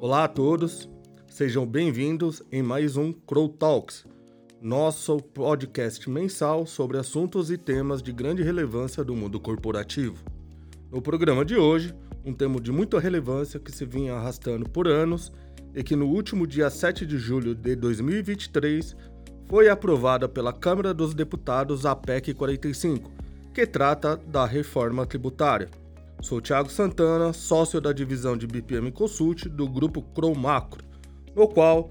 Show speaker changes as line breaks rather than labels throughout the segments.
Olá a todos, sejam bem-vindos em mais um Crow Talks, nosso podcast mensal sobre assuntos e temas de grande relevância do mundo corporativo. No programa de hoje, um tema de muita relevância que se vinha arrastando por anos e que no último dia 7 de julho de 2023 foi aprovada pela Câmara dos Deputados a PEC 45, que trata da reforma tributária. Sou Thiago Santana, sócio da divisão de BPM Consult do grupo Crow Macro, no qual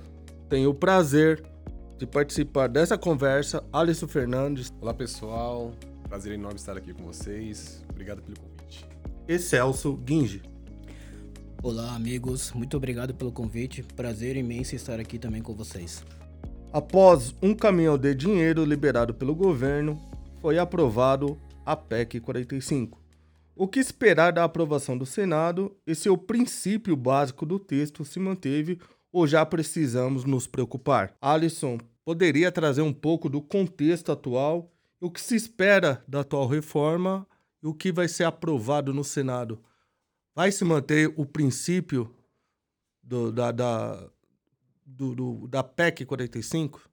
tenho o prazer de participar dessa conversa, Alisson Fernandes.
Olá pessoal, prazer enorme estar aqui com vocês, obrigado pelo convite.
E Celso Guinge.
Olá amigos, muito obrigado pelo convite, prazer imenso estar aqui também com vocês.
Após um caminhão de dinheiro liberado pelo governo, foi aprovado a PEC 45 o que esperar da aprovação do Senado e se o princípio básico do texto se manteve ou já precisamos nos preocupar? Alisson, poderia trazer um pouco do contexto atual, o que se espera da atual reforma e o que vai ser aprovado no Senado? Vai se manter o princípio do, da, da, do, do, da PEC 45?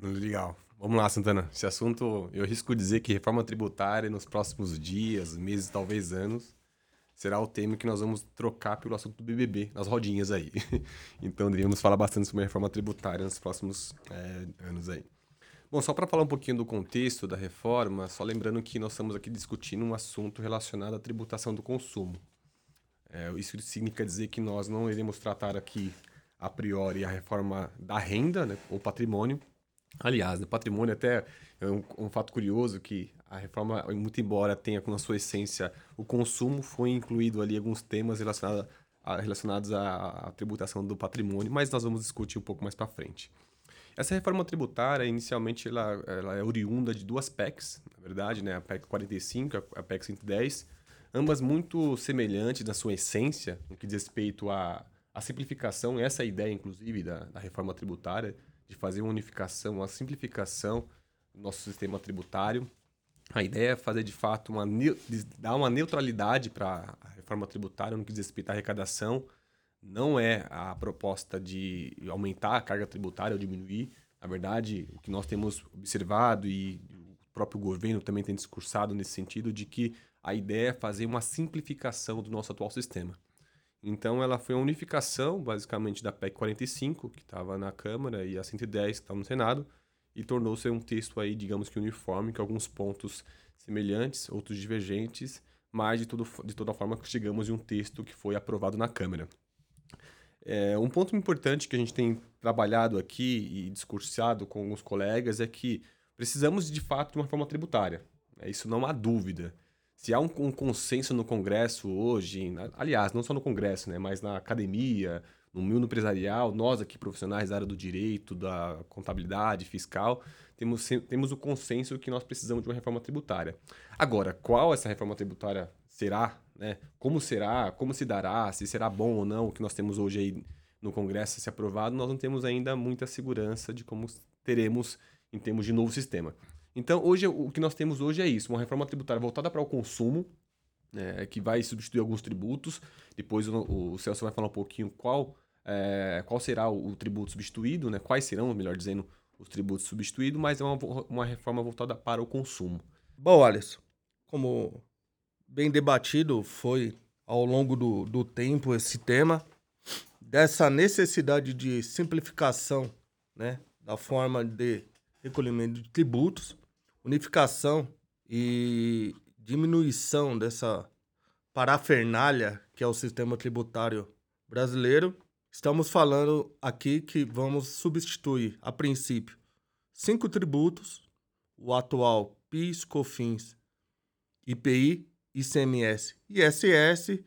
Legal. Vamos lá, Santana. Esse assunto, eu risco dizer que reforma tributária nos próximos dias, meses, talvez anos, será o tema que nós vamos trocar pelo assunto do BBB, nas rodinhas aí. então, deveríamos falar bastante sobre reforma tributária nos próximos é, anos aí. Bom, só para falar um pouquinho do contexto da reforma, só lembrando que nós estamos aqui discutindo um assunto relacionado à tributação do consumo. É, isso significa dizer que nós não iremos tratar aqui, a priori, a reforma da renda, né, ou patrimônio, Aliás, no patrimônio até é um, um, fato curioso que a reforma, muito embora tenha com a sua essência o consumo, foi incluído ali alguns temas relacionados, a, relacionados à, à, tributação do patrimônio, mas nós vamos discutir um pouco mais para frente. Essa reforma tributária, inicialmente, ela, ela, é oriunda de duas PECs, na verdade, né? a PEC 45 e a PEC 110, ambas muito semelhantes na sua essência, no que diz respeito à, à simplificação, essa é a ideia, inclusive, da, da reforma tributária, de fazer uma unificação, uma simplificação do nosso sistema tributário. A ideia é fazer de fato uma dar uma neutralidade para a reforma tributária no que diz respeito à arrecadação. Não é a proposta de aumentar a carga tributária ou diminuir. Na verdade, o que nós temos observado e o próprio governo também tem discursado nesse sentido de que a ideia é fazer uma simplificação do nosso atual sistema. Então ela foi uma unificação, basicamente, da PEC 45, que estava na Câmara, e a 110, que estava no Senado, e tornou-se um texto aí, digamos que uniforme, com alguns pontos semelhantes, outros divergentes, mas de, tudo, de toda forma chegamos em um texto que foi aprovado na Câmara. É, um ponto importante que a gente tem trabalhado aqui e discursado com alguns colegas é que precisamos de fato de uma reforma tributária. É, isso não há dúvida se há um, um, consenso no Congresso hoje, aliás, não só no Congresso, né, mas na academia, no mundo empresarial, nós aqui profissionais da área do direito, da contabilidade, fiscal, temos, temos o consenso que nós precisamos de uma reforma tributária. Agora, qual essa reforma tributária será? Né? Como será? Como se dará? Se será bom ou não o que nós temos hoje aí no Congresso se aprovado, nós não temos ainda muita segurança de como teremos em termos de novo sistema. Então, hoje, o que nós temos hoje é isso: uma reforma tributária voltada para o consumo, né, que vai substituir alguns tributos. Depois o, o Celso vai falar um pouquinho qual, é, qual será o, o, tributo substituído, né, quais serão, melhor dizendo, os tributos substituídos, mas é uma, uma reforma voltada para o consumo.
Bom, Alisson, como bem debatido foi ao longo do, do tempo esse tema, dessa necessidade de simplificação né, da forma de recolhimento de tributos, unificação e diminuição dessa parafernália que é o sistema tributário brasileiro, estamos falando aqui que vamos substituir, a princípio, cinco tributos, o atual PIS, COFINS, IPI, ICMS e ISS,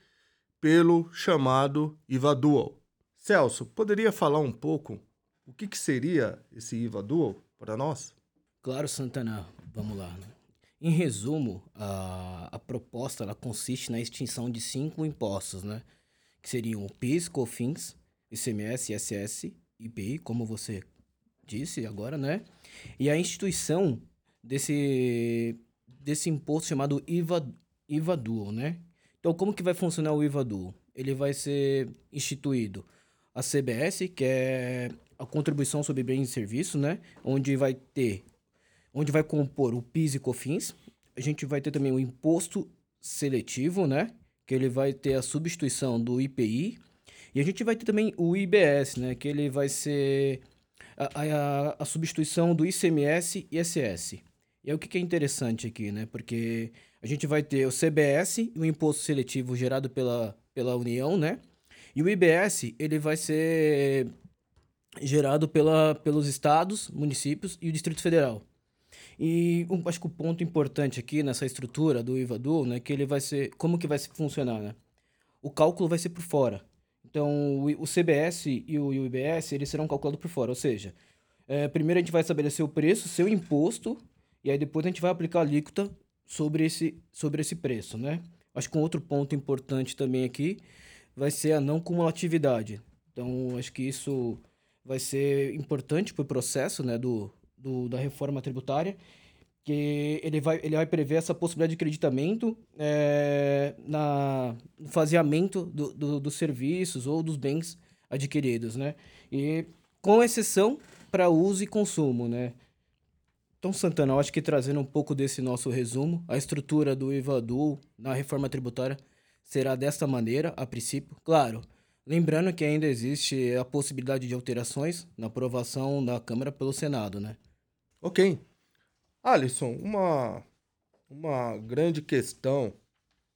pelo chamado IVA Dual. Celso, poderia falar um pouco o que, que seria esse IVA Dual para nós?
Claro, Santana. Vamos lá. Né? Em resumo, a, a proposta ela consiste na extinção de cinco impostos, né? Que seriam o PIS, COFINS, ICMS, ISS, IPI, como você disse agora, né? E a instituição desse, desse imposto chamado IVA, IVA Dual, né? Então, como que vai funcionar o IVA Dual? Ele vai ser instituído a CBS, que é a contribuição sobre bens e serviços, né? Onde vai ter, onde vai compor o PIS e COFINS. A gente vai ter também o imposto seletivo, né? Que ele vai ter a substituição do IPI. E a gente vai ter também o IBS, né? Que ele vai ser a, a, a substituição do ICMS e ISS. E é o que, que é interessante aqui, né? Porque a gente vai ter o CBS, o imposto seletivo gerado pela, pela União, né? E o IBS, ele vai ser gerado pela, pelos estados, municípios e o Distrito Federal. E um, acho que o ponto importante aqui nessa estrutura do IVA-DU, né, que ele vai ser, como que vai funcionar, né? O cálculo vai ser por fora. Então, o, o CBS e o, e o IBS, eles serão calculados por fora, ou seja, é, primeiro a gente vai estabelecer o preço, seu imposto, e aí depois a gente vai aplicar a alíquota sobre esse, sobre esse preço, né? Acho que um outro ponto importante também aqui vai ser a não cumulatividade. Então, acho que isso vai ser importante para o processo né, do, do, da reforma tributária, que ele vai, ele vai prever essa possibilidade de creditamento é, na, no faseamento do, do, dos serviços ou dos bens adquiridos, né? E com exceção para uso e consumo, né? Então, Santana, eu acho que trazendo um pouco desse nosso resumo, a estrutura do IVA-DU na reforma tributária será desta maneira, a princípio. Claro, lembrando que ainda existe a possibilidade de alterações na aprovação da Câmara pelo Senado, né?
Ok. Alisson, uma, uma grande questão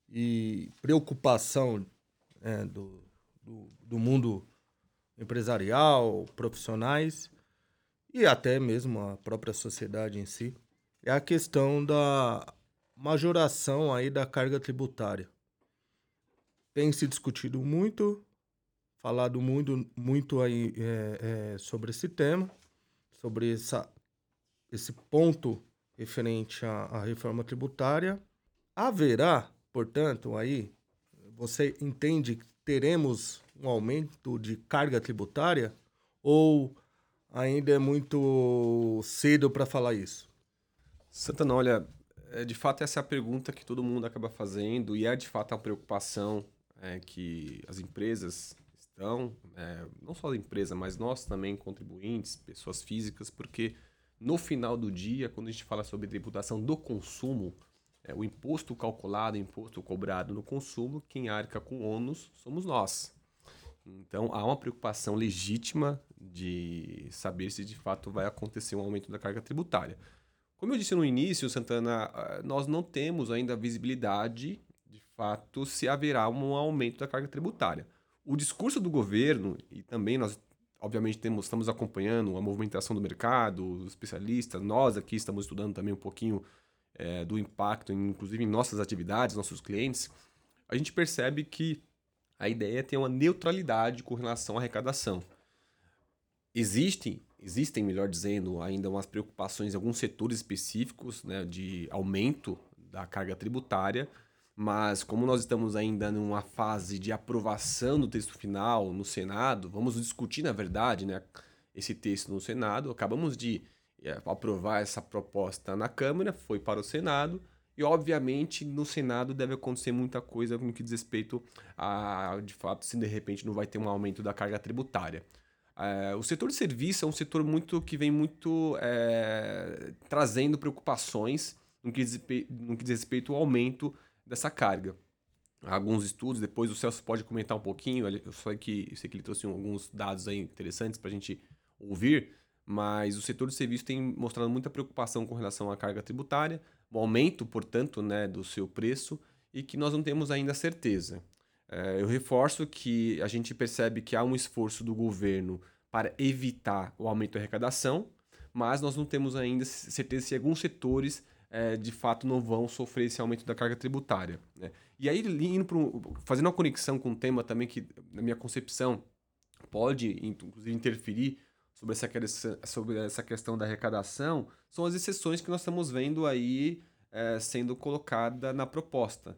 e preocupação é, do, do, do mundo empresarial, profissionais, e até mesmo a própria sociedade em si, é a questão da majoração aí da carga tributária. Tem se discutido muito, falado muito, muito aí é, é, sobre esse tema, sobre essa, esse ponto referente à, à reforma tributária. Haverá, portanto, aí, você entende que teremos um aumento de carga tributária ou ainda é muito cedo para falar isso?
Santana, olha, é, de fato essa é a pergunta que todo mundo acaba fazendo e é de fato a preocupação é, que as empresas estão, é, não só a empresa, mas nós também contribuintes, pessoas físicas, porque no final do dia, quando a gente fala sobre tributação do consumo, é, o imposto calculado, o imposto cobrado no consumo, quem arca com ônus somos nós. Então há uma preocupação legítima de saber se de fato vai acontecer um aumento da carga tributária. Como eu disse no início, Santana, ah, nós não temos ainda visibilidade de fato se haverá um aumento da carga tributária. O discurso do governo, e também nós, obviamente, temos, estamos acompanhando a movimentação do mercado, especialistas, nós aqui estamos estudando também um pouquinho é, do impacto, inclusive em nossas atividades, nossos clientes, a gente percebe que a ideia é ter uma neutralidade com relação à arrecadação. Existem, existem, melhor dizendo, ainda umas preocupações em alguns setores específicos né, de aumento da carga tributária, mas como nós estamos ainda numa fase de aprovação do texto final no Senado, vamos discutir, na verdade, né, esse texto no Senado. Acabamos de é, aprovar essa proposta na Câmara, foi para o Senado. E, obviamente, no Senado deve acontecer muita coisa no que diz respeito a, de fato, se de repente não vai ter um aumento da carga tributária. É, o setor de serviço é um setor muito que vem muito é, trazendo preocupações no que, diz, no que diz respeito ao aumento dessa carga. Há alguns estudos, depois o Celso pode comentar um pouquinho, eu sei que, eu sei que ele trouxe alguns dados aí interessantes para a gente ouvir, mas o setor de serviço tem mostrado muita preocupação com relação à carga tributária, o aumento, portanto, né, do seu preço e que nós não temos ainda certeza. É, eu reforço que a gente percebe que há um esforço do governo para evitar o aumento da arrecadação, mas nós não temos ainda certeza se alguns setores é, de fato não vão sofrer esse aumento da carga tributária. Né? E aí, indo pro, fazendo uma conexão com um tema também que, na minha concepção, pode inclusive interferir sobre essa, sobre essa questão da arrecadação, são as exceções que nós estamos vendo aí é, sendo colocada na proposta.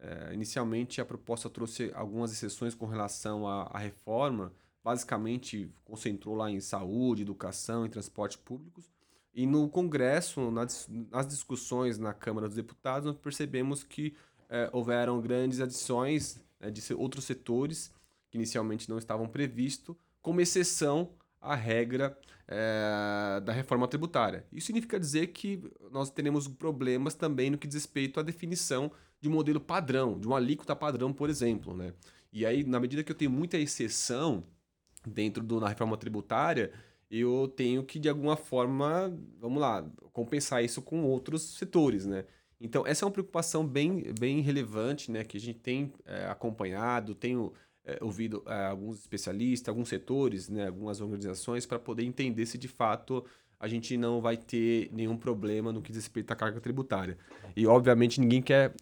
É, inicialmente, a proposta trouxe algumas exceções com relação à, à, reforma, basicamente concentrou lá em saúde, educação e transportes públicos. E no Congresso, nas, nas discussões na Câmara dos Deputados, nós percebemos que é, houveram grandes adições né, de outros setores que inicialmente não estavam previstos, como exceção à regra é, da reforma tributária. Isso significa dizer que nós teremos problemas também no que diz respeito à definição de um modelo padrão, de uma alíquota padrão, por exemplo. Né? E aí, na medida que eu tenho muita exceção dentro da reforma tributária, eu tenho que, de alguma forma, vamos lá, compensar isso com outros setores, né? Então, essa é uma preocupação bem, bem relevante, né? Que a gente tem é, acompanhado, tenho é, ouvido é, alguns especialistas, alguns setores, né? Algumas organizações, para poder entender se, de fato, a gente não vai ter nenhum problema no que diz respeito à carga tributária. E, obviamente, ninguém quer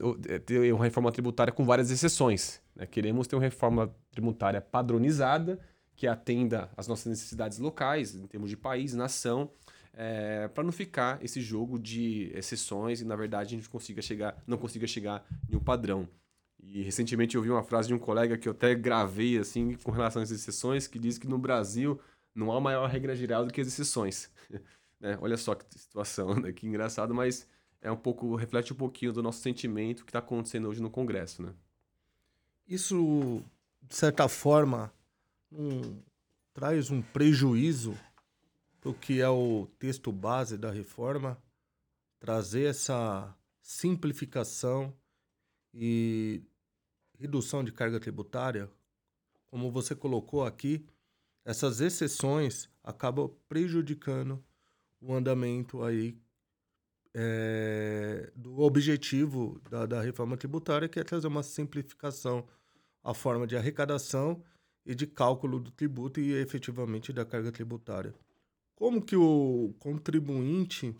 ter uma reforma tributária com várias exceções. Né? Queremos ter uma reforma tributária padronizada, que atenda às nossas necessidades locais, em termos de país, nação, é, para não ficar esse jogo de exceções e, na verdade, a gente consiga chegar, não consiga chegar em um padrão. E recentemente eu vi uma frase de um colega que eu até gravei assim com relação às exceções, que diz que no Brasil não há maior regra geral do que as exceções. né? Olha só que situação, né? que engraçado, mas é um pouco reflete um pouquinho do nosso sentimento que está acontecendo hoje no Congresso, né?
Isso, de certa forma, traz um prejuízo para o que é o texto base da reforma, trazer essa simplificação e redução de carga tributária, como você colocou aqui, essas exceções acabam prejudicando o andamento aí é, do objetivo da, da reforma tributária, que é trazer uma simplificação à forma de arrecadação e de cálculo do tributo e efetivamente da carga tributária. Como que o contribuinte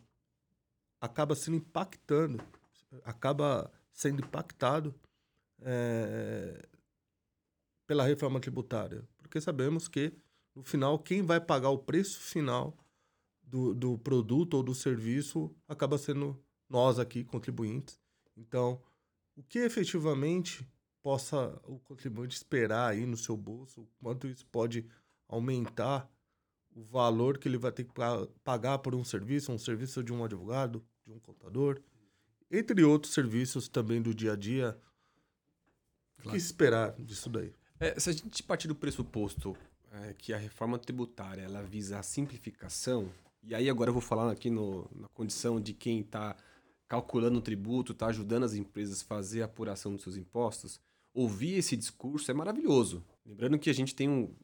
acaba sendo impactando, acaba sendo impactado é, pela reforma tributária? Porque sabemos que, no final, quem vai pagar o preço final do, do produto ou do serviço acaba sendo nós aqui, contribuintes. Então, o que efetivamente possa o contribuinte esperar aí no seu bolso, quanto isso pode aumentar o valor que ele vai ter que pagar por um serviço, um serviço de um advogado, de um contador, entre outros serviços também do dia a dia. Claro. O que esperar disso daí?
É, se a gente partir do pressuposto é, que a reforma tributária ela visa a simplificação, e aí agora eu vou falar aqui no, na condição de quem está calculando o tributo, está ajudando as empresas a fazer a apuração dos seus impostos, ouvir esse discurso é maravilhoso. Lembrando que a gente tem um,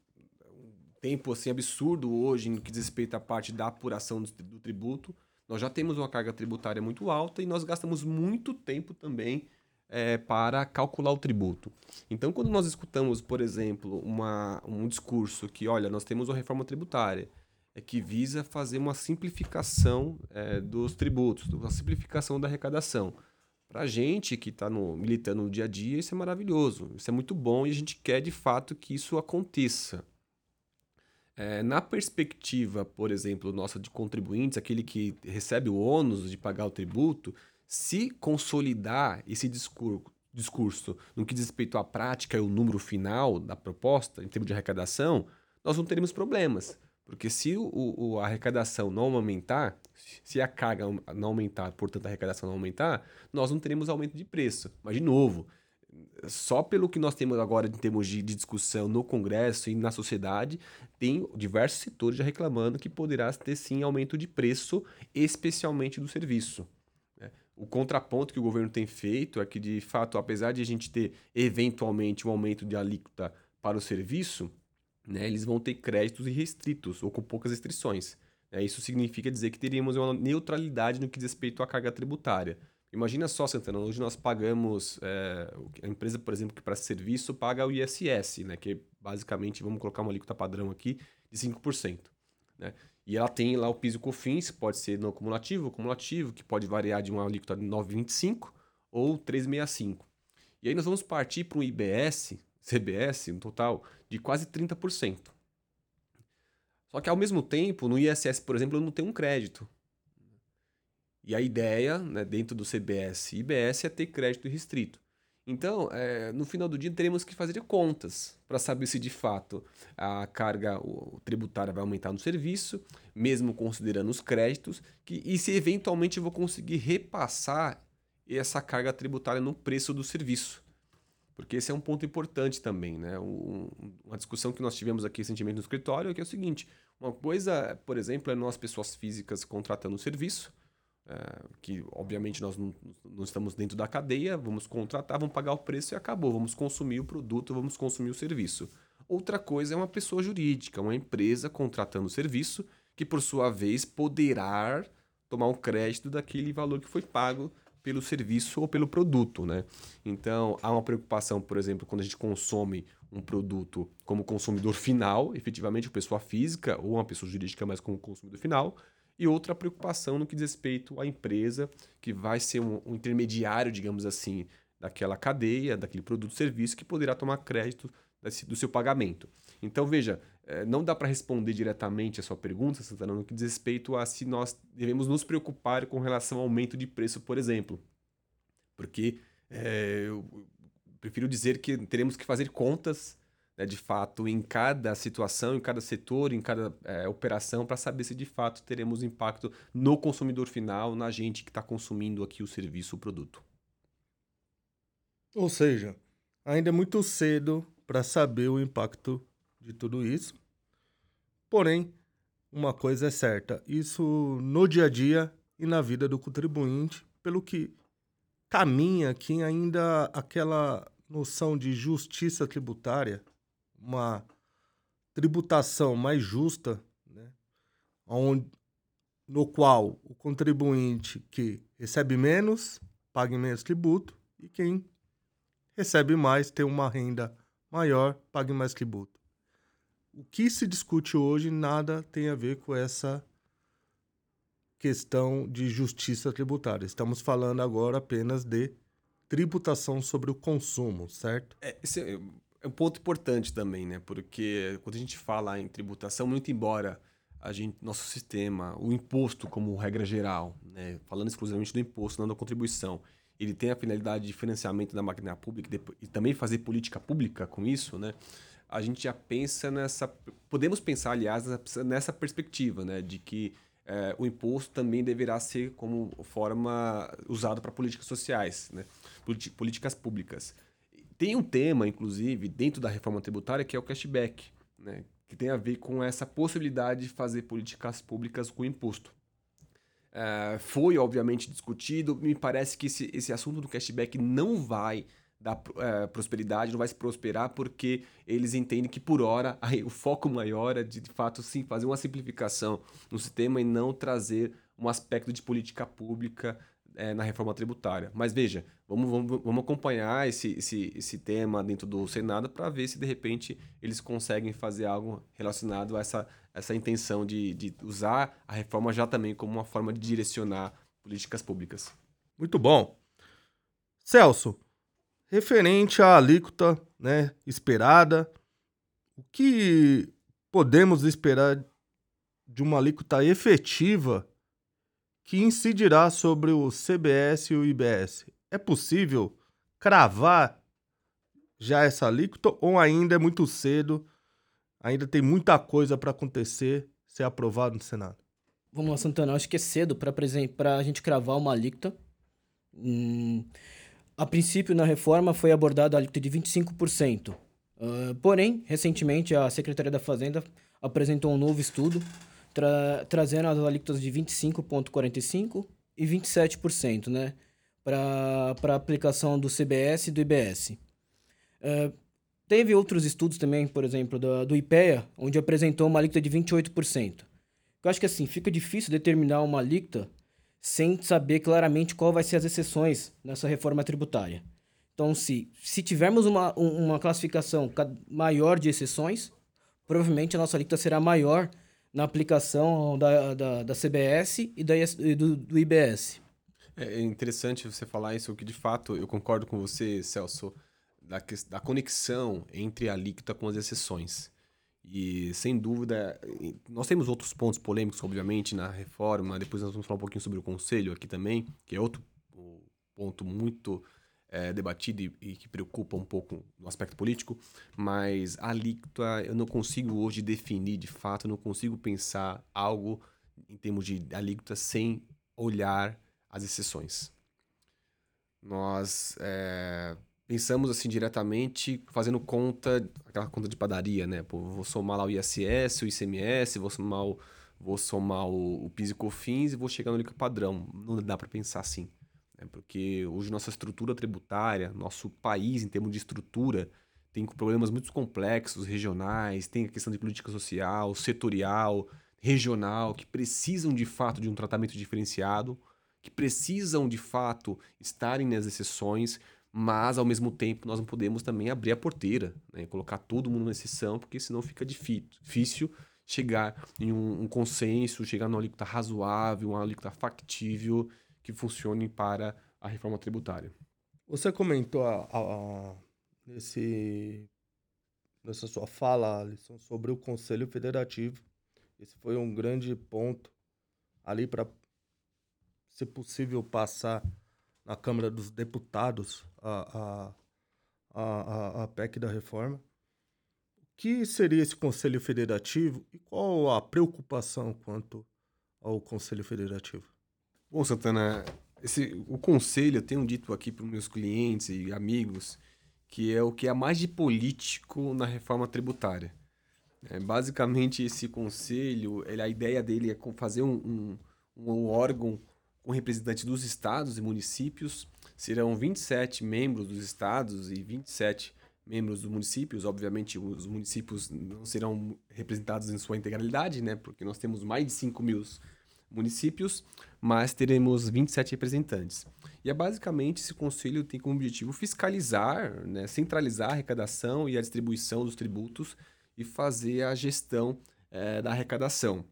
um tempo assim absurdo hoje no que diz respeito à parte da apuração do, do, tributo. Nós já temos uma carga tributária muito alta e nós gastamos muito tempo também é, para calcular o tributo. Então, quando nós escutamos, por exemplo, uma, um discurso que, olha, nós temos uma reforma tributária é que visa fazer uma simplificação é, dos tributos, uma simplificação da arrecadação. Para a gente que está militando no dia a dia, isso é maravilhoso, isso é muito bom e a gente quer de fato que isso aconteça. É, na perspectiva, por exemplo, nossa de contribuintes, aquele que recebe o ônus de pagar o tributo, se consolidar esse discurso, discurso no que diz respeito à prática e o número final da proposta, em termos de arrecadação, nós não teremos problemas. Porque se o, o, a arrecadação não aumentar, se a carga não aumentar, portanto a arrecadação não aumentar, nós não teremos aumento de preço. Mas, de novo, só pelo que nós temos agora em termos de, de, discussão no Congresso e na sociedade, tem diversos setores já reclamando que poderá ter sim aumento de preço, especialmente do serviço. Né? O contraponto que o governo tem feito é que, de fato, apesar de a gente ter eventualmente um aumento de alíquota para o serviço, né, eles vão ter créditos irrestritos ou com poucas restrições. É, isso significa dizer que teríamos uma neutralidade no que diz respeito à carga tributária. Imagina só, Santana, hoje nós pagamos, é, a empresa, por exemplo, que para serviço paga o ISS, né, que é basicamente, vamos colocar uma alíquota padrão aqui, de 5%. Né? E ela tem lá o PIS e o COFINS, pode ser no acumulativo, acumulativo, que pode variar de uma alíquota de 9,25 ou 3,65. E aí nós vamos partir para um IBS, CBS, um total de quase 30%. Só que ao mesmo tempo, no ISS, por exemplo, eu não tenho um crédito. E a ideia, né, dentro do CBS e IBS, é ter crédito restrito. Então, é, no final do dia, teremos que fazer contas para saber se de fato a carga tributária vai aumentar no serviço, mesmo considerando os créditos, que, e se eventualmente eu vou conseguir repassar essa carga tributária no preço do serviço. Porque esse é um ponto importante também, né? Um, uma discussão que nós tivemos aqui recentemente no escritório é que é o seguinte: uma coisa, por exemplo, é nós, pessoas físicas, contratando um serviço, é, que obviamente nós não, não, estamos dentro da cadeia, vamos contratar, vamos pagar o preço e acabou, vamos consumir o produto, vamos consumir o serviço. Outra coisa é uma pessoa jurídica, uma empresa contratando o serviço, que por sua vez poderá tomar um crédito daquele valor que foi pago pelo serviço ou pelo produto, né? Então, há uma preocupação, por exemplo, quando a gente consome um produto como consumidor final, efetivamente, uma pessoa física ou uma pessoa jurídica, mas como consumidor final, e outra preocupação no que diz respeito à empresa, que vai ser um, um intermediário, digamos assim, daquela cadeia, daquele produto ou serviço, que poderá tomar crédito desse, do seu pagamento. Então, veja, é, não dá para responder diretamente a sua pergunta, Santana, no que diz respeito a se nós devemos nos preocupar com relação ao aumento de preço, por exemplo. Porque é, eu prefiro dizer que teremos que fazer contas, né, de fato, em cada situação, em cada setor, em cada é, operação, para saber se de fato teremos impacto no consumidor final, na gente que está consumindo aqui o serviço, o produto.
Ou seja, ainda é muito cedo para saber o impacto de tudo isso. Porém, uma coisa é certa: isso no dia a dia e na vida do contribuinte, pelo que caminha aqui ainda aquela noção de justiça tributária, uma tributação mais justa, né? Onde, no qual o contribuinte que recebe menos pague menos tributo e quem recebe mais tem uma renda maior pague mais tributo o que se discute hoje nada tem a ver com essa questão de justiça tributária. Estamos falando agora apenas de tributação sobre o consumo, certo?
É, esse é um ponto importante também, né? Porque quando a gente fala em tributação, muito embora a gente, nosso sistema, o imposto como regra geral, né? falando exclusivamente do imposto, não da contribuição, ele tem a finalidade de financiamento da máquina pública e também fazer política pública com isso, né? A gente já pensa nessa. Podemos pensar, aliás, nessa perspectiva, né? De que é, o imposto também deverá ser como forma usado para políticas sociais, né? políticas públicas. Tem um tema, inclusive, dentro da reforma tributária, que é o cashback, né? que tem a ver com essa possibilidade de fazer políticas públicas com imposto. É, foi, obviamente, discutido. Me parece que esse, esse assunto do cashback não vai da é, prosperidade, não vai se prosperar porque eles entendem que por hora aí, o foco maior é de, de fato sim fazer uma simplificação no sistema e não trazer um aspecto de política pública é, na reforma tributária. Mas veja, vamos, vamos, vamos acompanhar esse, esse, esse tema dentro do Senado para ver se de repente eles conseguem fazer algo relacionado a essa, essa intenção de, de usar a reforma já também como uma forma de direcionar políticas públicas.
Muito bom. Celso, referente à alíquota né, esperada. O que podemos esperar de uma alíquota efetiva que incidirá sobre o CBS e o IBS? É possível cravar já essa alíquota ou ainda é muito cedo? Ainda tem muita coisa para acontecer, ser aprovado no Senado?
Vamos lá, Santana. Acho que é cedo para a gente cravar uma alíquota. Hum, a princípio, na reforma, foi abordado a alíquota de 25%. Uh, ah, porém, recentemente, a Secretaria da Fazenda apresentou um novo estudo tra trazendo as alíquotas de 25,45% e 27%, né? Para aplicação do CBS e do IBS. Uh, ah, teve outros estudos também, por exemplo, do, do IPEA, onde apresentou uma alíquota de 28%. Eu acho que assim, fica difícil determinar uma alíquota sem saber claramente qual vai ser as exceções nessa reforma tributária. Então, se, se tivermos uma, uma classificação maior de exceções, provavelmente a nossa alíquota será maior na aplicação da, da, da CBS e, da, e do, do IBS.
É interessante você falar isso, que de fato eu concordo com você, Celso, da, da conexão entre a alíquota com as exceções. E sem dúvida, nós temos outros pontos polêmicos, obviamente, na reforma. Depois nós vamos falar um pouquinho sobre o conselho aqui também, que é outro ponto muito é, debatido e, e, que preocupa um pouco no aspecto político. Mas a alíquota, eu não consigo hoje definir de fato, eu não consigo pensar algo em termos de alíquota sem olhar as exceções. Nós é, pensamos assim diretamente fazendo conta, aquela conta de padaria, né? Pô, vou somar lá o ISS, o ICMS, vou somar o, vou somar o, o PIS e COFINS e vou chegar no líquido padrão. Não dá para pensar assim. Né? Porque hoje nossa estrutura tributária, nosso país em termos de estrutura, tem problemas muito complexos, regionais, tem a questão de política social, setorial, regional, que precisam de fato de um tratamento diferenciado, que precisam de fato estarem nas exceções, mas ao mesmo tempo nós não podemos também abrir a porteira, né? colocar todo mundo na exceção, porque senão fica difícil chegar em um, um consenso, chegar numa alíquota razoável, uma alíquota factível que funcione para a reforma tributária.
Você comentou a, a, a, nesse, nessa sua fala, Alisson, sobre o Conselho Federativo. Esse foi um grande ponto ali para, se possível, passar na Câmara dos Deputados a, a, a, a PEC da reforma. O que seria esse Conselho Federativo e qual a preocupação quanto ao Conselho Federativo?
Bom, Santana, esse, o conselho, eu tenho dito aqui para os meus clientes e amigos, que é o que é mais de político na reforma tributária. É, basicamente, esse conselho, ele, a ideia dele é fazer um, um, um órgão com representantes dos estados e municípios. Serão 27 membros dos estados e 27 membros dos municípios. Obviamente, os municípios não serão representados em sua integralidade, né? Porque nós temos mais de 5 mil municípios, mas teremos 27 representantes. E é basicamente esse conselho tem como objetivo fiscalizar, né, centralizar a arrecadação e a distribuição dos tributos e fazer a gestão é, da arrecadação.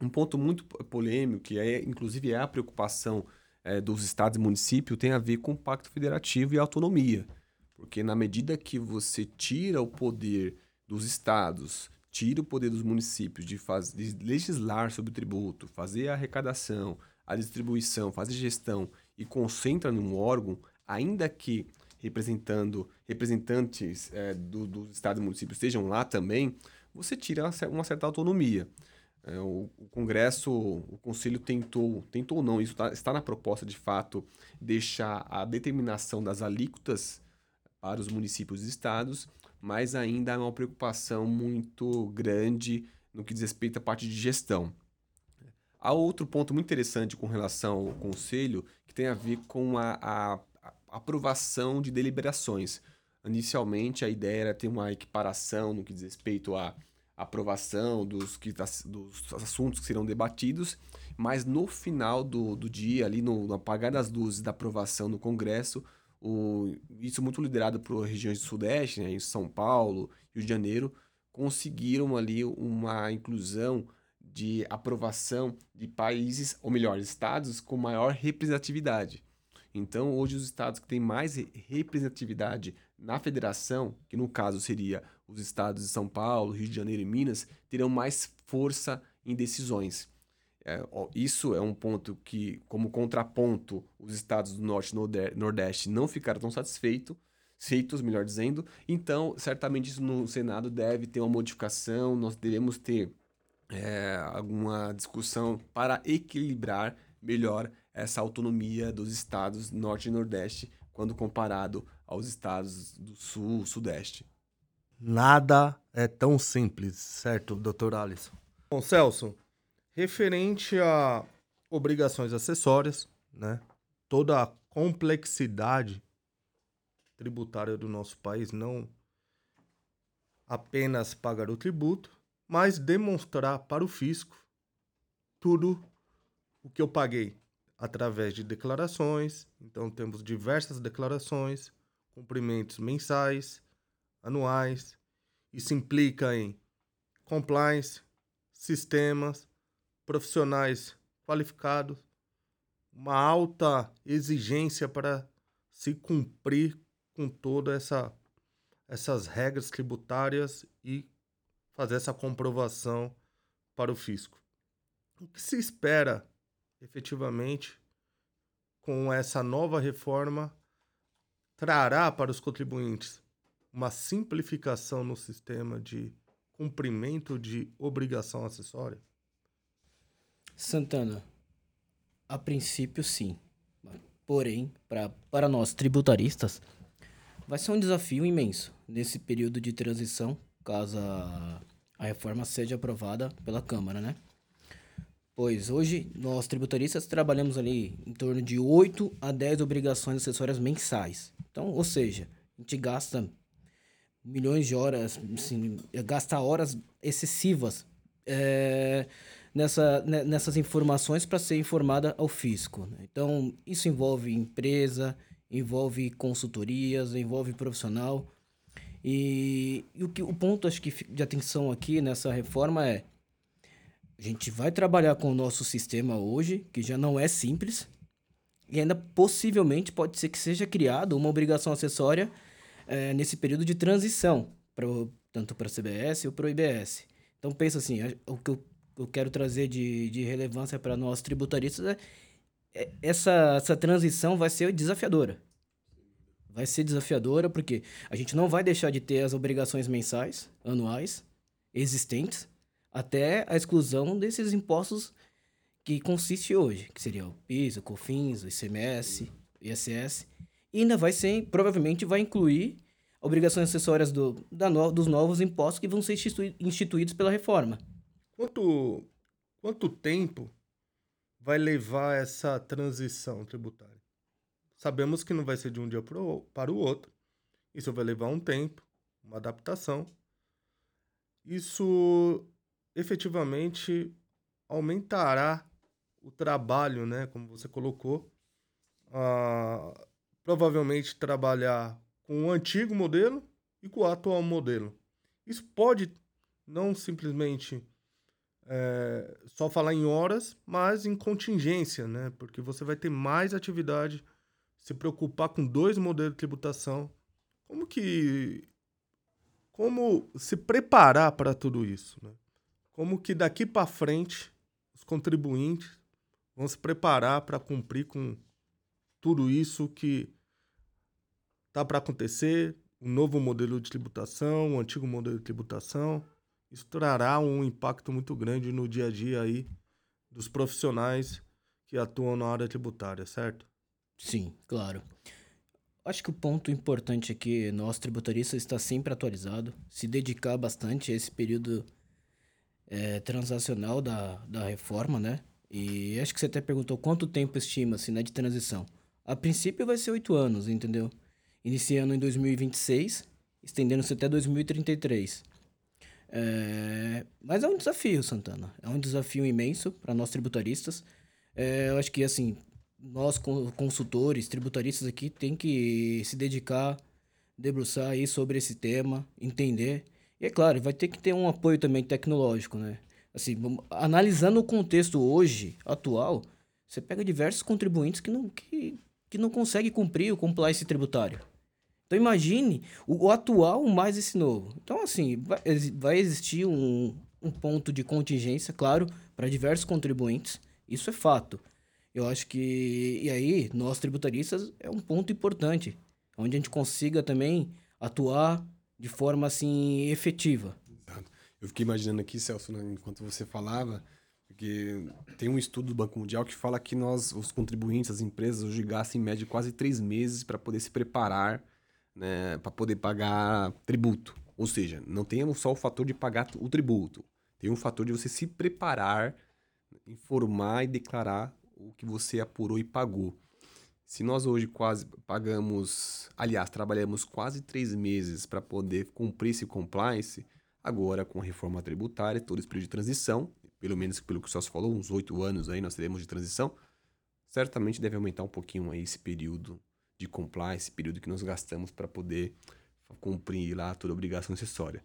Um ponto muito polêmico, que é inclusive é a preocupação é, dos estados e municípios, tem a ver com o pacto federativo e autonomia. Porque na medida que você tira o poder dos estados, tira o poder dos municípios de, faz, de legislar sobre o tributo, fazer a arrecadação, a distribuição, fazer gestão e concentra num órgão, ainda que representando representantes é, do, dos estados e municípios estejam lá também, você tira uma certa autonomia. É, o, o, Congresso, o Conselho tentou, tentou não, isso tá, está na proposta de fato, deixar a determinação das alíquotas para os municípios e estados, mas ainda há uma preocupação muito grande no que diz respeito à parte de gestão. Há outro ponto muito interessante com relação ao Conselho, que tem a ver com a, a, a aprovação de deliberações. Inicialmente, a ideia era ter uma equiparação no que diz respeito à aprovação dos, que, das, dos assuntos que serão debatidos, mas no final do, do dia, ali no, no apagar das luzes da aprovação no Congresso, o, isso muito liderado por regiões do Sudeste, né, em São Paulo, Rio de Janeiro, conseguiram ali uma inclusão de aprovação de países, ou melhor, estados com maior representatividade. Então, hoje, os estados que têm mais representatividade na federação, que no caso seria os estados de São Paulo, Rio de Janeiro e Minas, terão mais força em decisões. É, isso é um ponto que, como contraponto, os estados do Norte e Nordeste não ficaram tão satisfeitos, feitos, melhor dizendo. Então, certamente isso no Senado deve ter uma modificação, nós devemos ter é, alguma discussão para equilibrar melhor essa autonomia dos estados Norte e Nordeste quando comparado aos estados do Sul, Sudeste.
Nada é tão simples, certo, doutor Alisson? Bom, Celso, referente a obrigações acessórias, né? Toda a complexidade tributária do nosso país, não apenas pagar o tributo, mas demonstrar para o fisco tudo o que eu paguei através de declarações. Então temos diversas declarações, cumprimentos mensais, anuais. Isso implica em compliance, sistemas, profissionais qualificados, uma alta exigência para se cumprir com toda essa essas regras tributárias e fazer essa comprovação para o fisco. O que se espera efetivamente com essa nova reforma trará para os contribuintes uma simplificação no sistema de cumprimento de obrigação acessória?
Santana, a princípio sim. Porém, para nós tributaristas, vai ser um desafio imenso nesse período de transição, caso a, a reforma seja aprovada pela Câmara, né? Pois hoje nós tributaristas trabalhamos ali em torno de 8 a 10 obrigações acessórias mensais. Então, ou seja, a gente gasta milhões de horas, assim, gasta horas excessivas é, nessa, né, nessas informações para ser informada ao fisco. Né? Então, isso envolve empresa, envolve consultorias, envolve profissional. E, e, o, que, o ponto acho que de atenção aqui nessa reforma é a gente vai trabalhar com o nosso sistema hoje, que já não é simples, e ainda possivelmente pode ser que seja criado uma obrigação acessória é, nesse período de transição, pro, tanto para a CBS ou para o IBS. Então pensa assim, o que eu, eu quero trazer de, de relevância para nós tributaristas é, é essa, essa transição vai ser desafiadora. Vai ser desafiadora porque a gente não vai deixar de ter as obrigações mensais, anuais, existentes, até a exclusão desses impostos que consiste hoje, que seria o PIS, o COFINS, o ICMS, o ISS, ainda vai ser, provavelmente vai incluir obrigações acessórias do, da no, dos novos impostos que vão ser instituí instituídos pela reforma.
Quanto, quanto tempo vai levar essa transição tributária? Sabemos que não vai ser de um dia pro, para o outro. Isso vai levar um tempo, uma adaptação. Isso efetivamente aumentará o trabalho, né? Como você colocou, ah, provavelmente trabalhar com o antigo modelo e com o atual modelo. Isso pode não simplesmente é, só falar em horas, mas em contingência, né? Porque você vai ter mais atividade, se preocupar com dois modelos de tributação. Como que. Como se preparar para tudo isso, né? Como que daqui para frente os contribuintes vão se preparar para cumprir com tudo isso que tá para acontecer, um novo modelo de tributação, um antigo modelo de tributação. Isso trará um impacto muito grande no dia a dia aí dos profissionais que atuam na área tributária, certo?
Sim, claro. Acho que o ponto importante aqui é nós tributaristas está sempre atualizado, se dedicar bastante a esse período é, transacional da, da reforma, né? E acho que você até perguntou quanto tempo estima-se né, de transição. A princípio vai ser oito anos, entendeu? Iniciando em 2026, estendendo-se até 2033. É, mas é um desafio, Santana. É um desafio imenso para nós tributaristas. É, eu acho que, assim, nós consultores, tributaristas aqui, tem que se dedicar, debruçar aí sobre esse tema, entender. E é claro, vai ter que ter um apoio também tecnológico, né? Assim, analisando o contexto hoje, atual, você pega diversos contribuintes que não, que, que não conseguem cumprir o compliance tributário. Então imagine o, atual mais esse novo. Então, assim, vai, existir um, um ponto de contingência, claro, para diversos contribuintes. Isso é fato. Eu acho que. E aí, nós tributaristas é um ponto importante, onde a gente consiga também atuar de forma assim efetiva.
Eu fiquei imaginando aqui, Celso, né, enquanto você falava, porque tem um estudo do Banco Mundial que fala que nós, os contribuintes, as empresas, hoje gastam em média quase três meses para poder se preparar né, para poder pagar tributo. Ou seja, não tem só o fator de pagar o tributo, tem um fator de você se preparar, informar e declarar o que você apurou e pagou. Se nós hoje quase pagamos, aliás, trabalhamos quase três meses para poder cumprir esse compliance, agora com a reforma tributária, todo esse período de transição, pelo menos pelo que o Celso falou, uns oito anos aí nós teremos de transição, certamente deve aumentar um pouquinho aí esse período de compliance, período que nós gastamos para poder cumprir lá toda a obrigação acessória.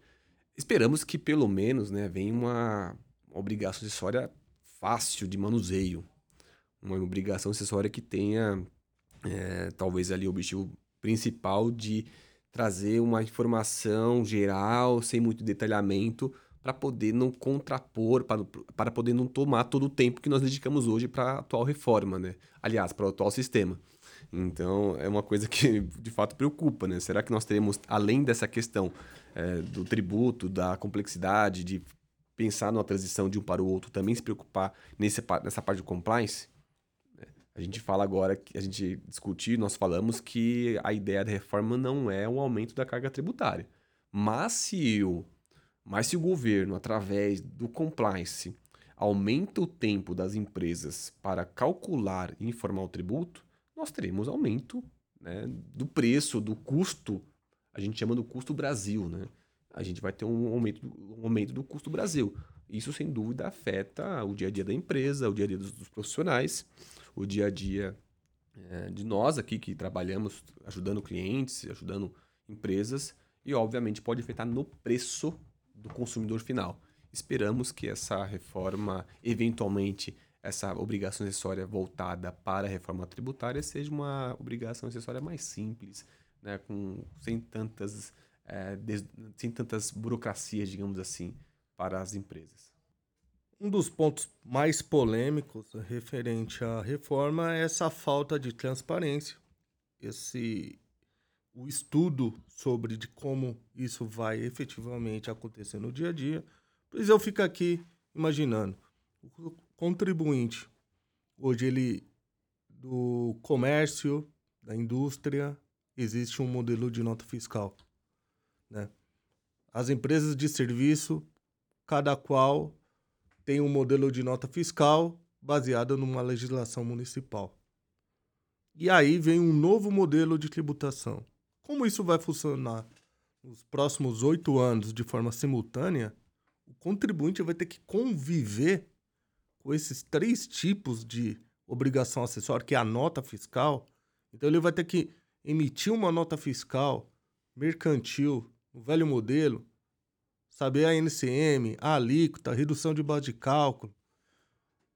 Esperamos que pelo menos né, venha uma obrigação acessória fácil de manuseio, uma obrigação acessória que tenha é, talvez ali o objetivo principal de trazer uma informação geral, sem muito detalhamento, para poder não contrapor, para, para poder não tomar todo o tempo que nós dedicamos hoje para a atual reforma, né? Aliás, para o atual sistema. Então, é uma coisa que de fato preocupa, né? Será que nós teremos, além dessa questão é, do tributo, da complexidade, de pensar numa transição de um para o outro, também se preocupar nesse, nessa parte de compliance? A gente fala agora, a gente discutir, nós falamos que a ideia da reforma não é um aumento da carga tributária. Mas se o, mas se o governo, através do compliance, aumenta o tempo das empresas para calcular e informar o tributo, nós teremos aumento né, do preço, do custo, a gente chama do custo Brasil, né? A gente vai ter um aumento, um aumento do custo Brasil. Isso, sem dúvida, afeta o dia a dia da empresa, o dia a dia dos, dos profissionais, o dia a dia é, de nós aqui que trabalhamos ajudando clientes, ajudando empresas, e obviamente pode afetar no preço do consumidor final. Esperamos que essa reforma, eventualmente, essa obrigação acessória voltada para a reforma tributária seja uma obrigação acessória mais simples, né, com, sem, tantas, é, des, sem tantas burocracias, digamos assim, para as empresas.
Um dos pontos mais polêmicos referente à reforma é essa falta de transparência, esse o estudo sobre de como isso vai efetivamente acontecer no dia a dia. Pois eu fico aqui imaginando, o contribuinte hoje ele do comércio, da indústria, existe um modelo de nota fiscal, né? As empresas de serviço, cada qual tem um modelo de nota fiscal baseado numa legislação municipal. E aí vem um novo modelo de tributação. Como isso vai funcionar nos próximos oito anos de forma simultânea, o contribuinte vai ter que conviver com esses três tipos de obrigação acessória, que é a nota fiscal. Então ele vai ter que emitir uma nota fiscal mercantil, no velho modelo, saber a NCM, a alíquota, a redução de base de cálculo,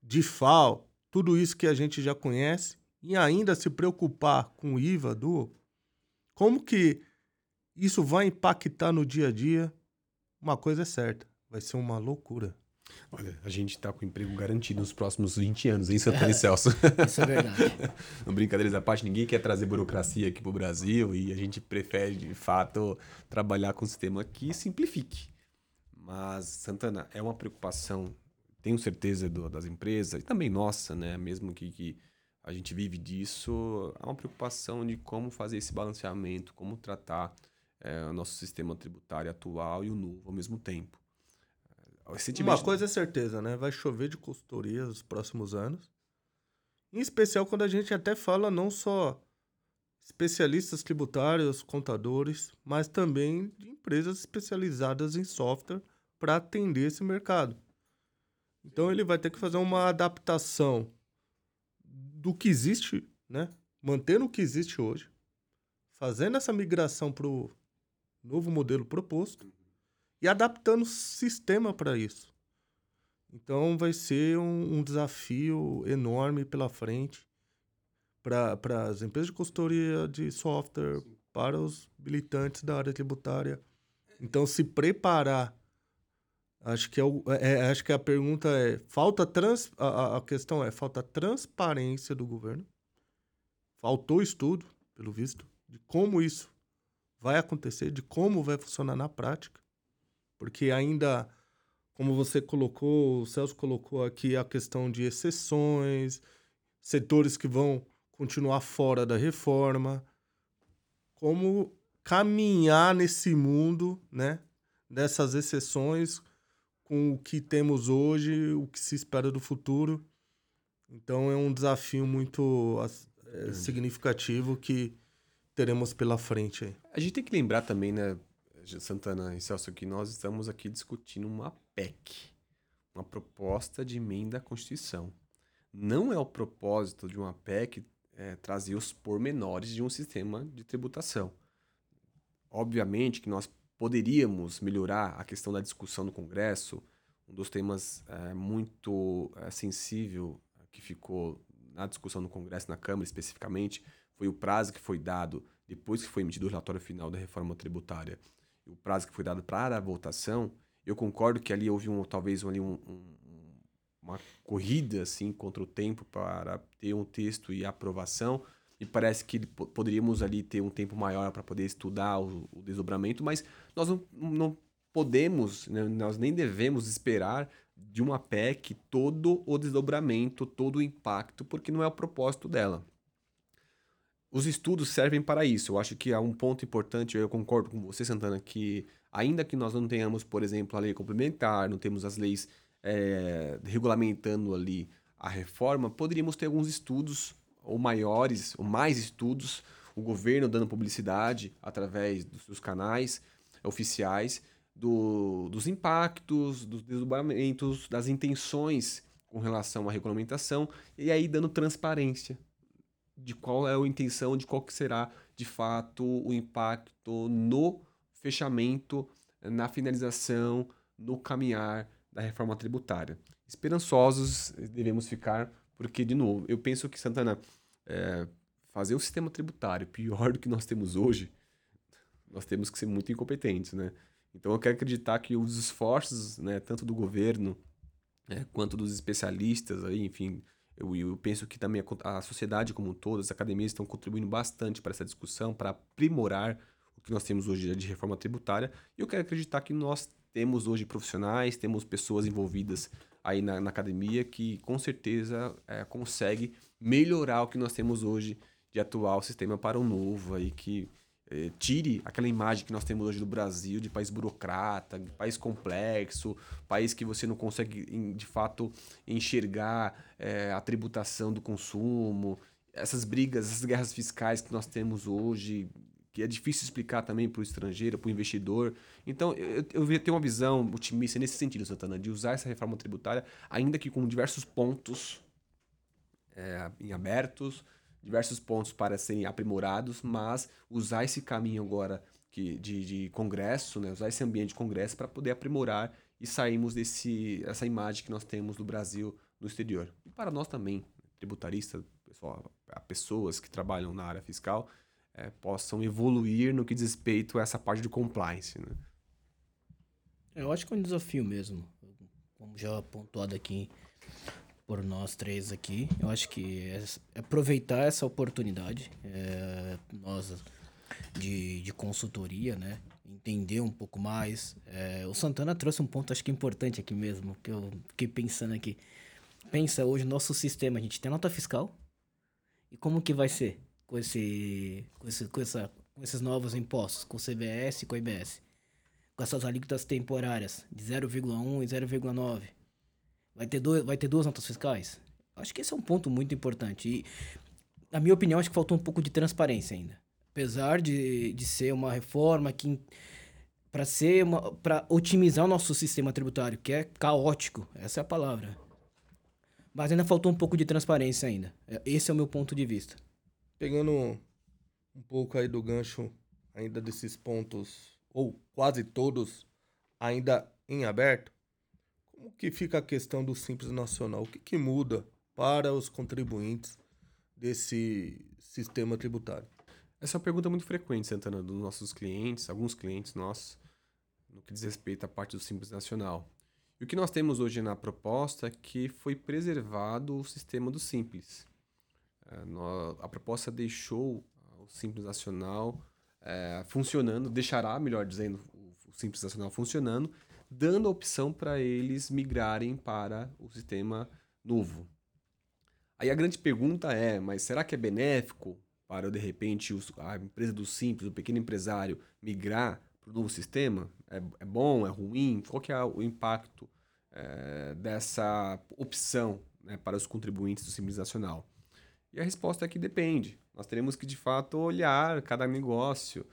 de FAO, tudo isso que a gente já conhece, e ainda se preocupar com o IVA do como que isso vai impactar no dia a dia? Uma coisa é certa, vai ser uma loucura.
Olha, a gente está com emprego garantido nos próximos 20 anos, hein, Santana e Celso?
Isso é verdade.
Não brincadeiras à parte, ninguém quer trazer burocracia aqui para o Brasil e a gente prefere, de fato, trabalhar com um sistema que simplifique. Mas, Santana, é uma preocupação, tenho certeza do, das empresas e também nossa, né? Mesmo que, que a gente vive disso, há uma preocupação de como fazer esse balanceamento, como tratar é, o nosso sistema tributário atual e o novo ao mesmo tempo.
Uma coisa é certeza, né? Vai chover de consultoria nos próximos anos. Em especial quando a gente até fala não só especialistas tributários, contadores, mas também de empresas especializadas em software para atender esse mercado. Então ele vai ter que fazer uma adaptação do que existe, né? Mantendo o que existe hoje, fazendo essa migração para o novo modelo proposto e adaptando o sistema para isso. Então vai ser um, um desafio enorme pela frente para as empresas de consultoria de software, Sim. para os militantes da área tributária. Então se preparar Acho que, é, é, é, acho que a pergunta é: falta trans, a, a questão é: falta transparência do governo? Faltou estudo, pelo visto, de como isso vai acontecer, de como vai funcionar na prática. Porque ainda, como você colocou, o Celso colocou aqui a questão de exceções, setores que vão continuar fora da reforma. Como caminhar nesse mundo, né? Dessas exceções com o que temos hoje, o que se espera do futuro. Então é um desafio muito é, significativo que teremos pela frente. Aí.
A gente tem que lembrar também, né, Santana e Celso, que nós estamos aqui discutindo uma PEC, uma proposta de emenda à Constituição. Não é o propósito de uma PEC é, trazer os pormenores de um sistema de tributação. Obviamente que nós poderíamos melhorar a questão da discussão no Congresso. Um dos temas é, muito é, sensível que ficou na discussão no Congresso, na Câmara especificamente, foi o prazo que foi dado depois que foi emitido o relatório final da reforma tributária. o prazo que foi dado para a votação, eu concordo que ali houve um, talvez ali um, um, uma corrida assim contra o tempo para ter um texto e aprovação, e parece que poderíamos ali ter um tempo maior para poder estudar o, o, desdobramento, mas nós não, não podemos, né, nós nem devemos esperar de uma PEC todo o desdobramento, todo o impacto, porque não é o propósito dela. Os estudos servem para isso. Eu acho que há um ponto importante, eu concordo com você, Santana, que ainda que nós não tenhamos, por exemplo, a lei complementar, não temos as leis é, regulamentando ali a reforma, poderíamos ter alguns estudos, ou maiores, ou mais estudos, o governo dando publicidade através dos seus canais oficiais, do, dos impactos, dos desdobramentos, das intenções com relação à regulamentação, e aí dando transparência de qual é a intenção, de qual que será de fato o impacto no fechamento, na finalização, no caminhar da reforma tributária. Esperançosos devemos ficar, porque, de novo, eu penso que, Santana, é, fazer um sistema tributário pior do que nós temos hoje, nós temos que ser muito incompetentes, né? Então eu quero acreditar que os esforços, né, tanto do governo né, quanto dos especialistas, aí, enfim, eu, eu penso que também a, a, sociedade como um todo, as academias estão contribuindo bastante para essa discussão, para aprimorar o que nós temos hoje de reforma tributária. E eu quero acreditar que nós temos hoje profissionais, temos pessoas envolvidas aí na, na academia que com certeza é, consegue melhorar o que nós temos hoje de atual sistema para um novo aí que é, tire aquela imagem que nós temos hoje do Brasil de país burocrata, país complexo, país que você não consegue de fato enxergar é, a tributação do consumo, essas brigas, essas guerras fiscais que nós temos hoje, que é difícil explicar também para o estrangeiro, para o investidor. Então, eu, eu tenho uma visão otimista nesse sentido, Santana, de usar essa reforma tributária, ainda que com diversos pontos é, em abertos, diversos pontos para serem aprimorados, mas usar esse caminho agora que, de, de congresso, né, usar esse ambiente de congresso para poder aprimorar e sairmos desse essa imagem que nós temos do Brasil no exterior. E para nós também, tributaristas, pessoal, pessoas que trabalham na área fiscal, é, possam evoluir no que diz respeito a essa parte de compliance. Né?
Eu acho que é um desafio mesmo, como já pontuado aqui por nós três aqui. Eu acho que é, é aproveitar essa oportunidade, é, nós de, de consultoria, né? Entender um pouco mais. É, o Santana trouxe um ponto, acho que importante aqui mesmo, que eu fiquei pensando aqui. Pensa hoje nosso sistema, a gente tem nota fiscal. E como que vai ser com esse, com esse, com essa, com esses novos impostos, com o CBS e com o IBS? Com essas alíquotas temporárias de 0,1 e 0,9 Vai ter, dois, vai ter duas notas fiscais? Acho que esse é um ponto muito importante. E, na minha opinião, acho que faltou um pouco de transparência ainda. Apesar de, de ser uma reforma que para ser para otimizar o nosso sistema tributário, que é caótico, essa é a palavra. Mas ainda faltou um pouco de transparência ainda. É, esse é o meu ponto de vista.
Pegando um pouco aí do gancho ainda desses pontos ou quase todos ainda em aberto, como que fica a questão do Simples Nacional? O que, que muda para os contribuintes desse sistema tributário?
Essa é uma pergunta muito frequente, Santana, dos nossos clientes, alguns clientes nossos, no que diz respeito à parte do Simples Nacional. E o que nós temos hoje na proposta é que foi preservado o sistema do Simples. É, a proposta deixou o Simples Nacional é, funcionando, deixará, melhor dizendo, o Simples Nacional funcionando, dando a opção para eles migrarem para o sistema novo. Aí a grande pergunta é, mas será que é benéfico para, de repente, a empresa do simples, o pequeno empresário, migrar para o novo sistema? É, é, bom, é ruim? Qual que é o impacto é, dessa opção né, para os contribuintes do Simples Nacional? E a resposta é que depende. Nós teremos que, de fato, olhar cada negócio,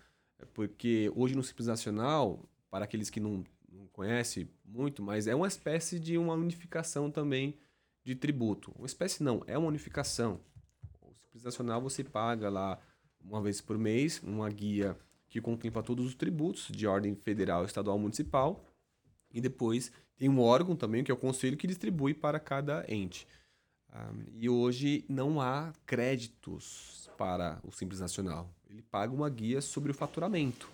porque hoje no Simples Nacional, para aqueles que não não conhece muito, mas é uma espécie de uma unificação também de tributo. Uma espécie não, é uma unificação. O Simples Nacional você paga lá uma vez por mês uma guia que contempla todos os tributos de ordem federal, estadual, municipal. E depois tem um órgão também, que é o conselho, que distribui para cada ente. Um, e hoje não há créditos para o Simples Nacional. Ele paga uma guia sobre o faturamento.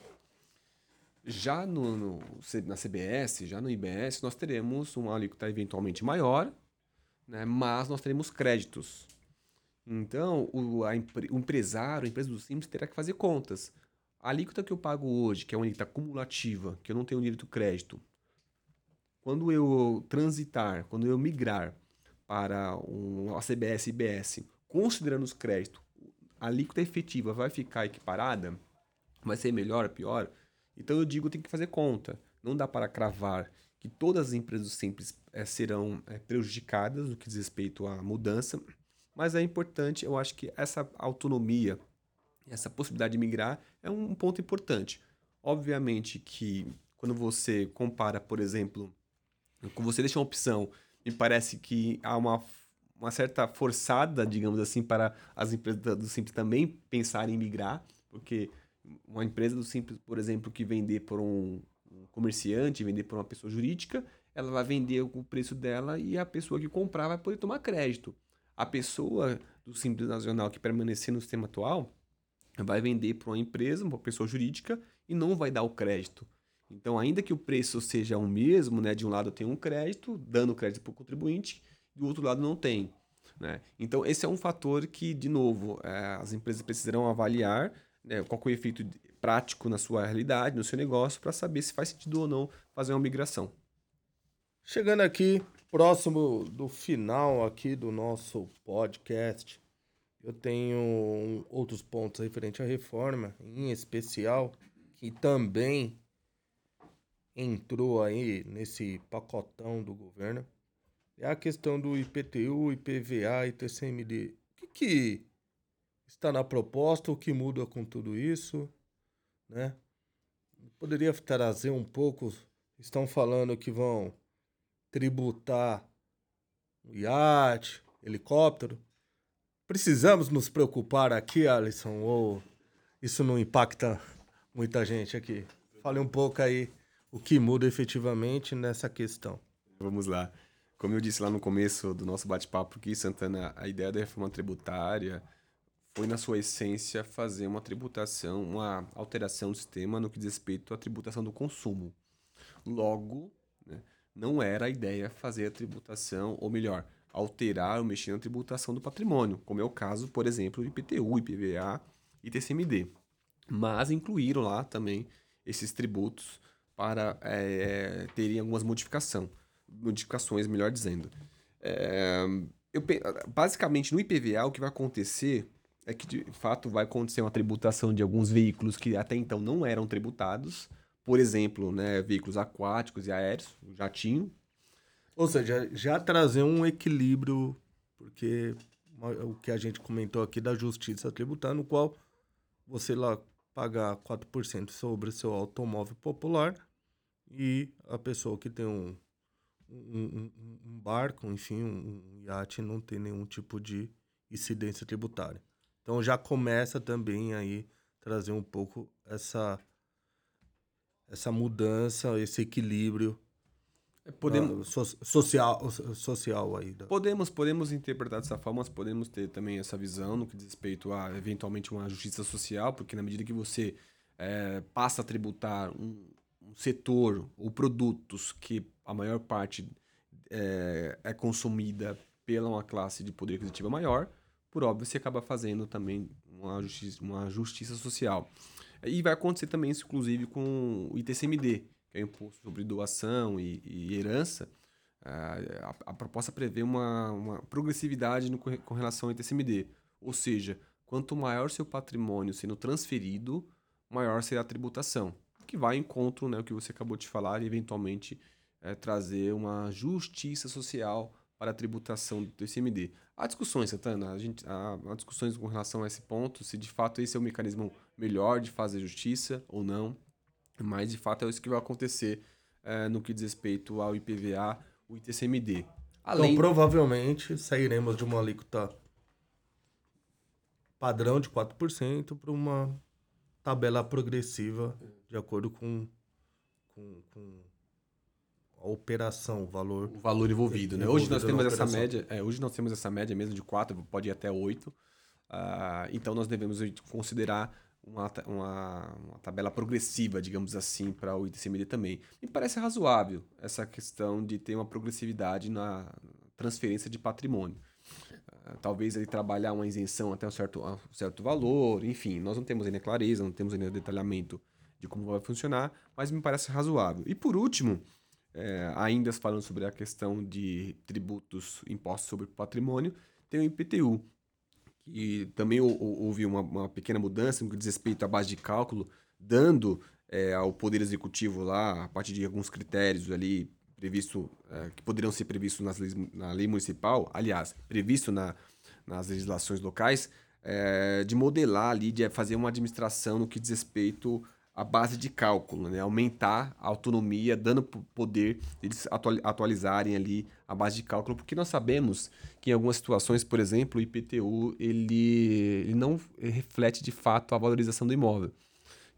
Já no, no, na CBS, já no IBS, nós teremos uma alíquota eventualmente maior, né, mas nós teremos créditos. Então, o, a, o empresário, a empresa do Simples, terá que fazer contas. A alíquota que eu pago hoje, que é uma alíquota cumulativa, que eu não tenho direito crédito, quando eu transitar, quando eu migrar para um ACBS IBS, considerando os créditos, a alíquota efetiva vai ficar equiparada? Vai ser melhor, pior? Então eu digo tem que fazer conta. Não dá para cravar que todas as empresas simples é, serão é, prejudicadas no que diz respeito à mudança, mas é importante, eu acho que essa autonomia, essa possibilidade de migrar é um ponto importante. Obviamente que quando você compara, por exemplo, quando você deixa uma opção, me parece que há uma, uma certa forçada, digamos assim, para as empresas do Simples também pensarem em migrar, porque uma empresa do Simples, por exemplo, que vender por um, comerciante, vender por uma pessoa jurídica, ela vai vender o preço dela e a pessoa que comprar vai poder tomar crédito. A pessoa do Simples Nacional que permanecer no sistema atual vai vender para uma empresa, uma pessoa jurídica, e não vai dar o crédito. Então, ainda que o preço seja o mesmo, né, de um lado tem um crédito, dando crédito para o contribuinte, do outro lado não tem. Né? Então, esse é um fator que, de novo, é, as empresas precisarão avaliar né, qual é o efeito prático na sua realidade, no seu negócio, para saber se faz sentido ou não fazer uma migração.
Chegando aqui, próximo do final aqui do nosso podcast, eu tenho outros pontos referente à reforma, em especial, que também entrou aí nesse pacotão do governo, é a questão do IPTU, IPVA e TCMD. O que, que está na proposta, o que muda com tudo isso, né? Poderia trazer um pouco, estão falando que vão tributar iate, helicóptero. Precisamos nos preocupar aqui, Alisson, ou isso não impacta muita gente aqui? Fale um pouco aí o que muda efetivamente nessa questão.
Vamos lá. Como eu disse lá no começo do nosso bate-papo aqui, Santana, a ideia da reforma tributária foi, na sua essência, fazer uma tributação, uma alteração do sistema no que diz respeito à tributação do consumo. Logo, né, não era a ideia fazer a tributação, ou melhor, alterar ou mexer na tributação do patrimônio, como é o caso, por exemplo, do IPTU, IPVA e TCMD. Mas incluíram lá também esses tributos para é, terem algumas modificação, modificações, melhor dizendo. É, eu, basicamente, no IPVA, o que vai acontecer é que, de fato, vai acontecer uma tributação de alguns veículos que até então não eram tributados. Por exemplo, né, veículos aquáticos e aéreos, o jatinho.
Ou seja, já trazer um equilíbrio, porque o que a gente comentou aqui da justiça tributária, no qual você lá pagar 4% sobre o seu automóvel popular e a pessoa que tem um, um, um barco, enfim, um iate, não tem nenhum tipo de incidência tributária. Então já começa também aí trazer um pouco essa essa mudança, esse equilíbrio é, podemos uh, so, social social aí. Da...
Podemos podemos interpretar dessa forma, mas podemos ter também essa visão no que diz respeito a eventualmente uma justiça social, porque na medida que você é, passa a tributar um, um setor ou produtos que a maior parte é, é consumida pela uma classe de poder aquisitivo maior, por óbvio, você acaba fazendo também uma justiça, uma justiça social. E vai acontecer também isso, inclusive, com o ITCMD, que é o Imposto sobre Doação e, e Herança. A, a, proposta prevê uma, uma progressividade no, com relação ao ITCMD. Ou seja, quanto maior seu patrimônio sendo transferido, maior será a tributação que vai em encontro né, o que você acabou de falar e eventualmente é, trazer uma justiça social para a tributação do ICMD. Há discussões, Santana, a gente, há, há discussões com relação a esse ponto, se de fato esse é o mecanismo melhor de fazer justiça ou não, mas de fato é isso que vai acontecer é, no que diz respeito ao IPVA, o ITCMD.
Além... Então, provavelmente sairemos de uma alíquota padrão de 4% para uma tabela progressiva de acordo com, com, com a operação, o valor.
O valor envolvido, né? Hoje nós temos essa média. É, hoje nós temos essa média mesmo de 4, pode ir até 8. Uh, ah, então nós devemos considerar uma, uma, uma, tabela progressiva, digamos assim, para o ITCMD também. Me parece razoável essa questão de ter uma progressividade na transferência de patrimônio. Talvez ele trabalhar uma isenção até um certo, um certo valor, enfim, nós não temos ainda clareza, não temos ainda detalhamento de como vai funcionar, mas me parece razoável. E por último, é, ainda falando sobre a questão de tributos, impostos sobre patrimônio, tem o IPTU, que também houve uma, uma pequena mudança no que diz respeito à base de cálculo, dando é, ao Poder Executivo lá, a partir de alguns critérios ali previsto, é, que poderiam ser previstos nas leis, na lei municipal, aliás, previsto na, nas legislações locais, é, de modelar ali, de fazer uma administração no que diz respeito à base de cálculo, né? aumentar a autonomia, dando poder eles atualizarem ali a base de cálculo, porque nós sabemos que em algumas situações, por exemplo, o IPTU ele, ele não reflete de fato a valorização do imóvel.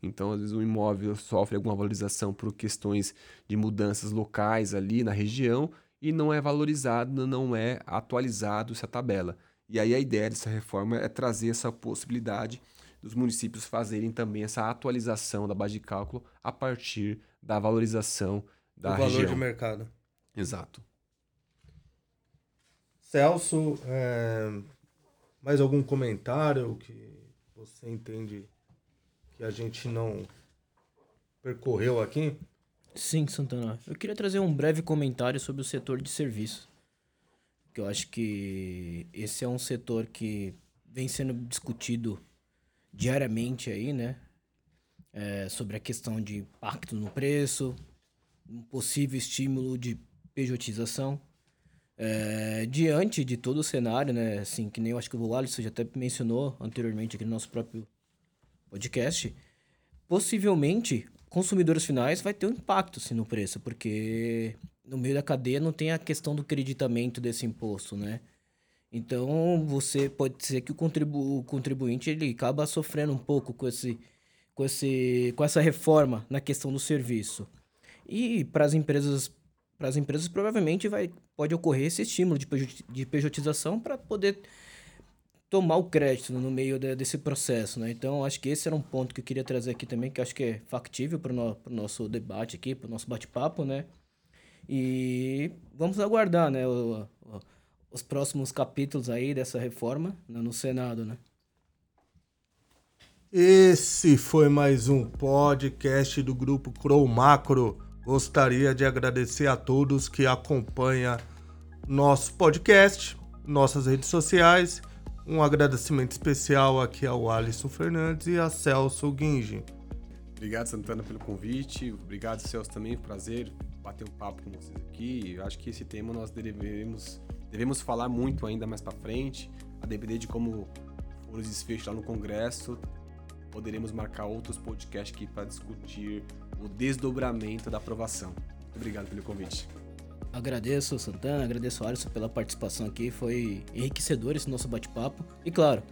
Então, às vezes, o imóvel sofre alguma valorização por questões de mudanças locais ali na região e não é valorizado, não é atualizado essa tabela. E aí a ideia dessa reforma é trazer essa possibilidade dos municípios fazerem também essa atualização da base de cálculo a partir da valorização da
o valor
região.
de mercado.
Exato.
Celso, é, mais algum comentário que você entende que a gente não percorreu aqui?
Sim, Santana. Eu queria trazer um breve comentário sobre o setor de serviços. Que eu acho que esse é um setor que vem sendo discutido diariamente aí, né? É, sobre a questão de impacto no preço, um possível estímulo de pejotização. É, diante de todo o cenário, né? Assim, que nem eu acho que o Alisson já até mencionou anteriormente aqui no nosso próprio podcast, possivelmente consumidores finais vai ter um impacto assim, no preço, porque no meio da cadeia não tem a questão do creditamento desse imposto, né? Então, você pode ser que o, contribu o contribuinte ele acaba sofrendo um pouco com esse com esse com essa reforma na questão do serviço. E para as empresas para as empresas provavelmente vai pode ocorrer esse estímulo de, de pejotização para poder tomar o crédito no meio de, desse processo, né? Então, acho que esse era um ponto que eu queria trazer aqui também, que acho que é factível para o no, nosso debate aqui, para o nosso bate-papo, né? E vamos aguardar, né? O, o, os próximos capítulos aí dessa reforma né, no Senado, né?
Esse foi mais um podcast do Grupo Crow Macro. Gostaria de agradecer a todos que acompanham nosso podcast, nossas redes sociais um agradecimento especial aqui ao Alisson Fernandes e a Celso Guinji.
Obrigado, Santana, pelo convite. Obrigado, Celso, também. Prazer bater um papo com vocês aqui. Eu acho que esse tema nós devemos, devemos falar muito ainda mais para frente, a depender de como for os desfechos lá no Congresso. Poderemos marcar outros podcasts aqui para discutir o desdobramento da aprovação. Obrigado pelo convite.
Agradeço, Santana, agradeço, Alisson, pela participação aqui. Foi enriquecedor esse nosso bate-papo. E claro,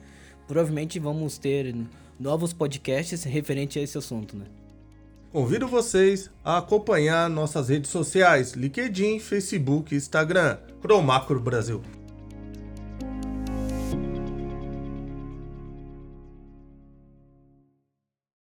provavelmente vamos ter novos podcasts referente a esse assunto, né?
Convido vocês a acompanhar nossas redes sociais: LinkedIn, Facebook, Instagram, Cromacro Brasil.